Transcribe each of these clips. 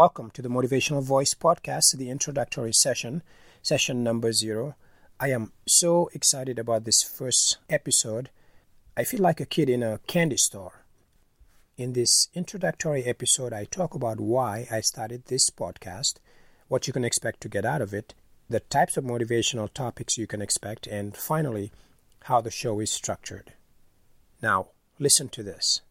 Welcome to the Motivational Voice Podcast, the introductory session, session number zero. I am so excited about this first episode. I feel like a kid in a candy store. In this introductory episode, I talk about why I started this podcast, what you can expect to get out of it, the types of motivational topics you can expect, and finally, how the show is structured. Now, listen to this.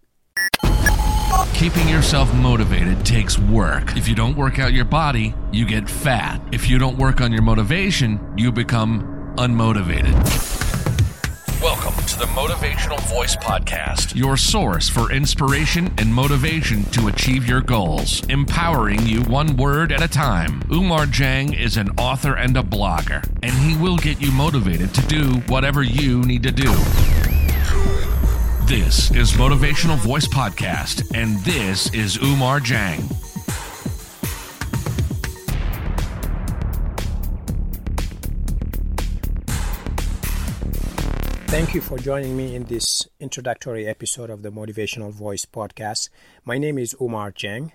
Keeping yourself motivated takes work. If you don't work out your body, you get fat. If you don't work on your motivation, you become unmotivated. Welcome to the Motivational Voice Podcast, your source for inspiration and motivation to achieve your goals, empowering you one word at a time. Umar Jang is an author and a blogger, and he will get you motivated to do whatever you need to do. This is Motivational Voice Podcast, and this is Umar Jang. Thank you for joining me in this introductory episode of the Motivational Voice podcast. My name is Umar Jang.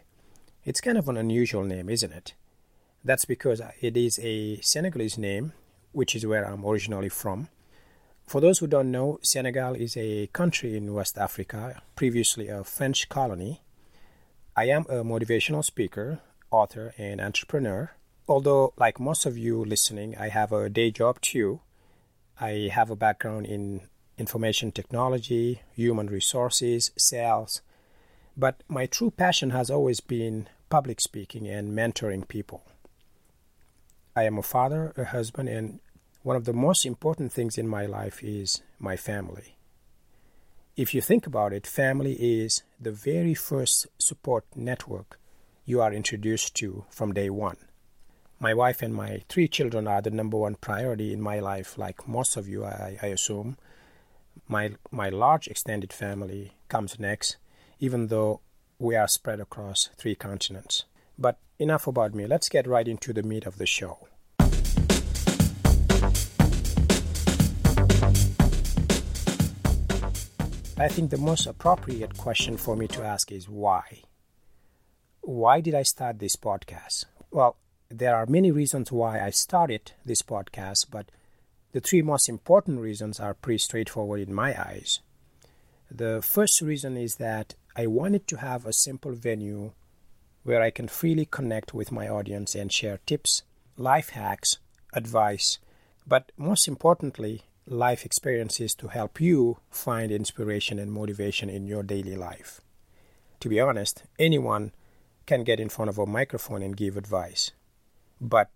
It's kind of an unusual name, isn't it? That's because it is a Senegalese name, which is where I'm originally from. For those who don't know, Senegal is a country in West Africa, previously a French colony. I am a motivational speaker, author, and entrepreneur. Although, like most of you listening, I have a day job too. I have a background in information technology, human resources, sales, but my true passion has always been public speaking and mentoring people. I am a father, a husband, and one of the most important things in my life is my family. If you think about it, family is the very first support network you are introduced to from day one. My wife and my three children are the number one priority in my life, like most of you, I, I assume. My, my large extended family comes next, even though we are spread across three continents. But enough about me. Let's get right into the meat of the show. I think the most appropriate question for me to ask is why? Why did I start this podcast? Well, there are many reasons why I started this podcast, but the three most important reasons are pretty straightforward in my eyes. The first reason is that I wanted to have a simple venue where I can freely connect with my audience and share tips, life hacks, advice, but most importantly, life experiences to help you find inspiration and motivation in your daily life. To be honest, anyone can get in front of a microphone and give advice. But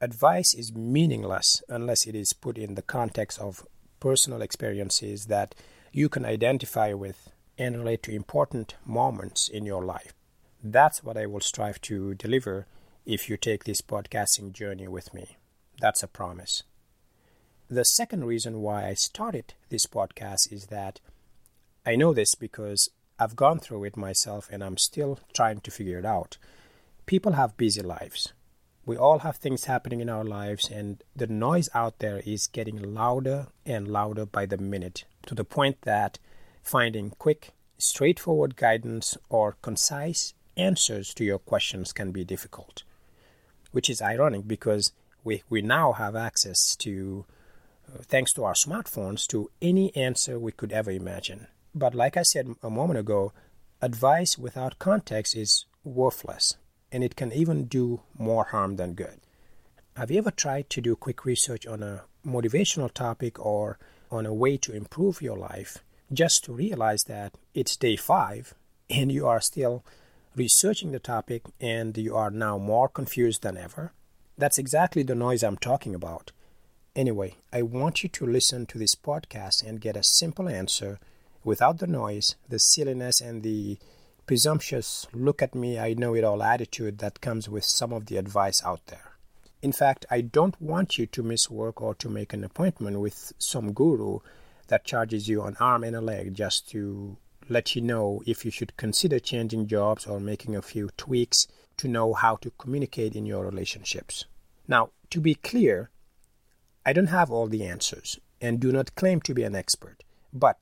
advice is meaningless unless it is put in the context of personal experiences that you can identify with and relate to important moments in your life. That's what I will strive to deliver if you take this podcasting journey with me. That's a promise. The second reason why I started this podcast is that I know this because I've gone through it myself and I'm still trying to figure it out. People have busy lives. We all have things happening in our lives, and the noise out there is getting louder and louder by the minute to the point that finding quick, straightforward guidance or concise answers to your questions can be difficult. Which is ironic because we, we now have access to thanks to our smartphones, to any answer we could ever imagine. But like I said a moment ago, advice without context is worthless, and it can even do more harm than good. Have you ever tried to do quick research on a motivational topic or on a way to improve your life just to realize that it's day five and you are still researching the topic and you are now more confused than ever? That's exactly the noise I'm talking about. Anyway, I want you to listen to this podcast and get a simple answer without the noise, the silliness, and the presumptuous look at me, I know it all attitude that comes with some of the advice out there. In fact, I don't want you to miss work or to make an appointment with some guru that charges you an arm and a leg just to let you know if you should consider changing jobs or making a few tweaks to know how to communicate in your relationships. Now, to be clear, I don't have all the answers and do not claim to be an expert, but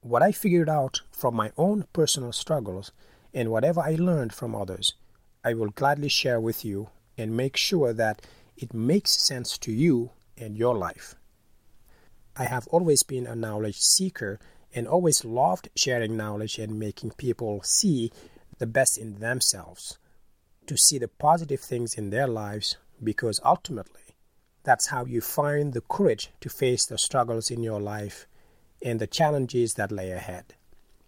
what I figured out from my own personal struggles and whatever I learned from others, I will gladly share with you and make sure that it makes sense to you and your life. I have always been a knowledge seeker and always loved sharing knowledge and making people see the best in themselves, to see the positive things in their lives, because ultimately, that's how you find the courage to face the struggles in your life and the challenges that lay ahead.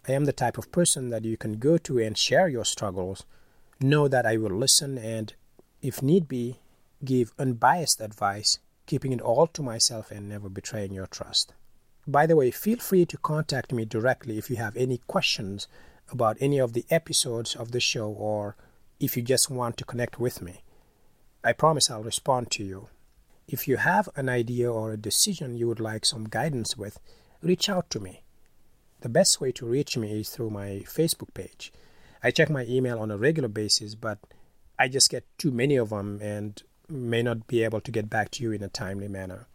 I am the type of person that you can go to and share your struggles, know that I will listen, and, if need be, give unbiased advice, keeping it all to myself and never betraying your trust. By the way, feel free to contact me directly if you have any questions about any of the episodes of the show or if you just want to connect with me. I promise I'll respond to you. If you have an idea or a decision you would like some guidance with, reach out to me. The best way to reach me is through my Facebook page. I check my email on a regular basis, but I just get too many of them and may not be able to get back to you in a timely manner.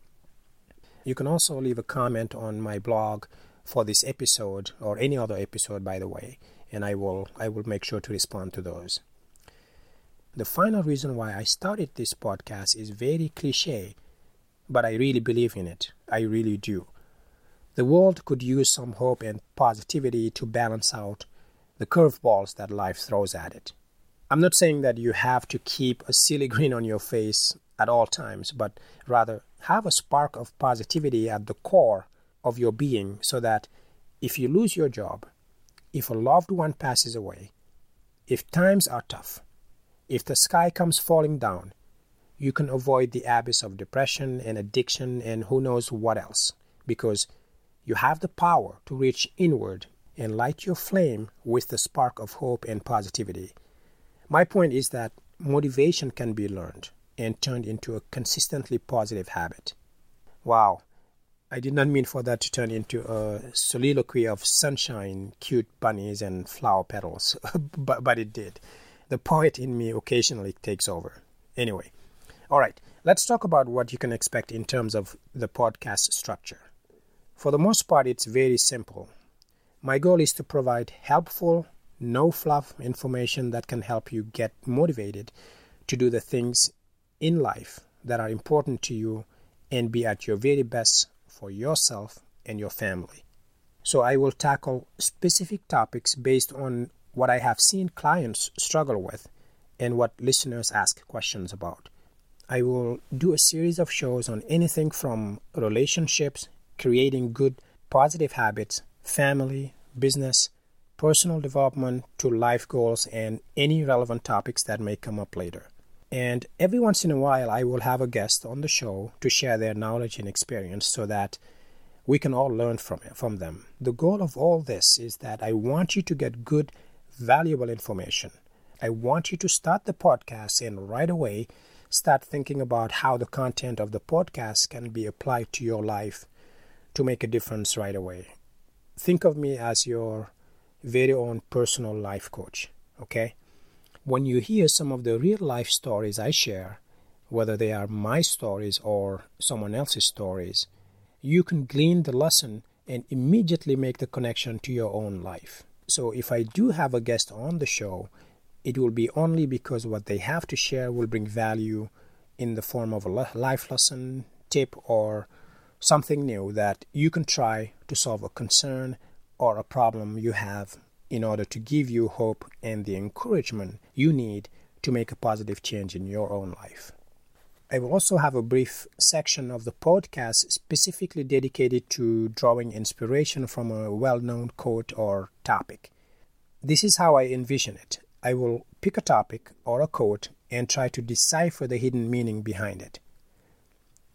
You can also leave a comment on my blog for this episode or any other episode by the way, and I will I will make sure to respond to those. The final reason why I started this podcast is very cliche, but I really believe in it. I really do. The world could use some hope and positivity to balance out the curveballs that life throws at it. I'm not saying that you have to keep a silly grin on your face at all times, but rather have a spark of positivity at the core of your being so that if you lose your job, if a loved one passes away, if times are tough, if the sky comes falling down, you can avoid the abyss of depression and addiction and who knows what else, because you have the power to reach inward and light your flame with the spark of hope and positivity. My point is that motivation can be learned and turned into a consistently positive habit. Wow, I did not mean for that to turn into a soliloquy of sunshine, cute bunnies, and flower petals, but, but it did the poet in me occasionally takes over. Anyway, all right, let's talk about what you can expect in terms of the podcast structure. For the most part, it's very simple. My goal is to provide helpful, no fluff information that can help you get motivated to do the things in life that are important to you and be at your very best for yourself and your family. So, I will tackle specific topics based on what I have seen clients struggle with and what listeners ask questions about. I will do a series of shows on anything from relationships, creating good, positive habits, family, business, personal development, to life goals, and any relevant topics that may come up later. And every once in a while, I will have a guest on the show to share their knowledge and experience so that we can all learn from, from them. The goal of all this is that I want you to get good valuable information. I want you to start the podcast and right away start thinking about how the content of the podcast can be applied to your life to make a difference right away. Think of me as your very own personal life coach, okay? When you hear some of the real life stories I share, whether they are my stories or someone else's stories, you can glean the lesson and immediately make the connection to your own life. So if I do have a guest on the show, it will be only because what they have to share will bring value in the form of a life lesson, tip, or something new that you can try to solve a concern or a problem you have in order to give you hope and the encouragement you need to make a positive change in your own life. I will also have a brief section of the podcast specifically dedicated to drawing inspiration from a well known quote or topic. This is how I envision it. I will pick a topic or a quote and try to decipher the hidden meaning behind it.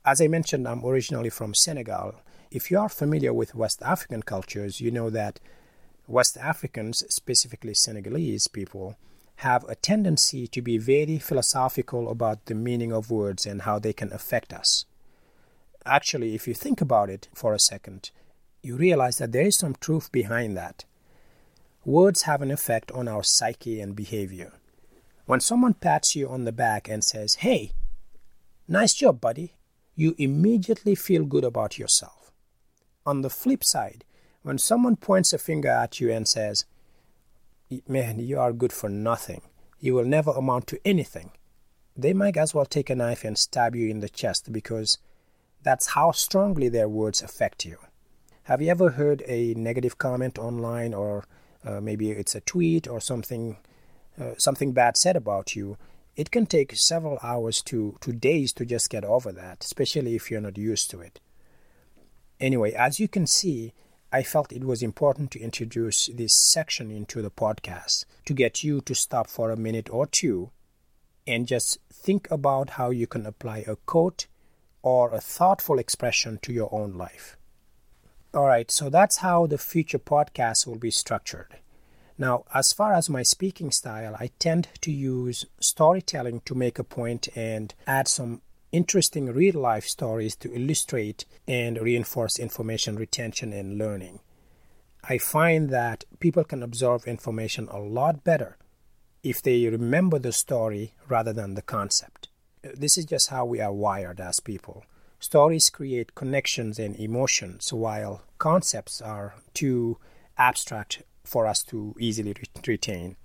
As I mentioned, I'm originally from Senegal. If you are familiar with West African cultures, you know that West Africans, specifically Senegalese people, have a tendency to be very philosophical about the meaning of words and how they can affect us. Actually, if you think about it for a second, you realize that there is some truth behind that. Words have an effect on our psyche and behavior. When someone pats you on the back and says, Hey, nice job, buddy, you immediately feel good about yourself. On the flip side, when someone points a finger at you and says, man, you are good for nothing, you will never amount to anything. They might as well take a knife and stab you in the chest because that's how strongly their words affect you. Have you ever heard a negative comment online, or uh, maybe it's a tweet or something, uh, something bad said about you? It can take several hours to, to days to just get over that, especially if you're not used to it. Anyway, as you can see, I felt it was important to introduce this section into the podcast to get you to stop for a minute or two and just think about how you can apply a quote or a thoughtful expression to your own life. All right, so that's how the future podcast will be structured. Now, as far as my speaking style, I tend to use storytelling to make a point and add some interesting real life stories to illustrate and reinforce information retention and learning. I find that people can absorb information a lot better if they remember the story rather than the concept. This is just how we are wired as people. Stories create connections and emotions, while concepts are too abstract for us to easily re- retain.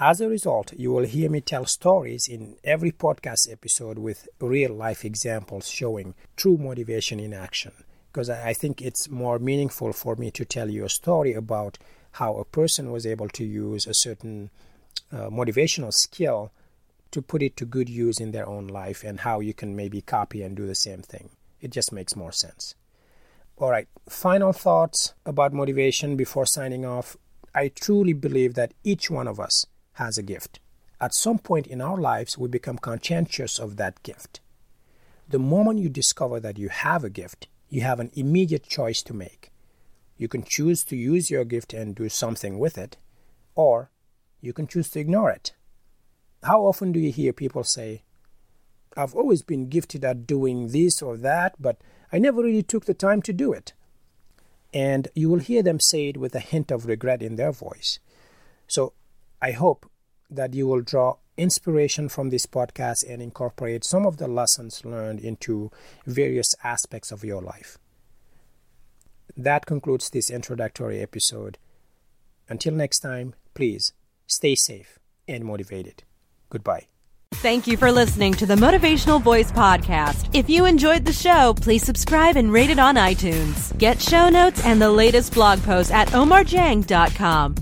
As a result, you will hear me tell stories in every podcast episode with real life examples showing true motivation in action. Because I think it's more meaningful for me to tell you a story about how a person was able to use a certain uh, motivational skill to put it to good use in their own life and how you can maybe copy and do the same thing. It just makes more sense. All right, final thoughts about motivation before signing off. I truly believe that each one of us has a gift. At some point in our lives, we become conscientious of that gift. The moment you discover that you have a gift, you have an immediate choice to make. You can choose to use your gift and do something with it, or you can choose to ignore it. How often do you hear people say, I've always been gifted at doing this or that, but I never really took the time to do it? And you will hear them say it with a hint of regret in their voice. So I hope that you will draw inspiration from this podcast and incorporate some of the lessons learned into various aspects of your life. That concludes this introductory episode. Until next time, please stay safe and motivated. Goodbye. Thank you for listening to the Motivational Voice Podcast. If you enjoyed the show, please subscribe and rate it on iTunes. Get show notes and the latest blog posts at omarjang.com.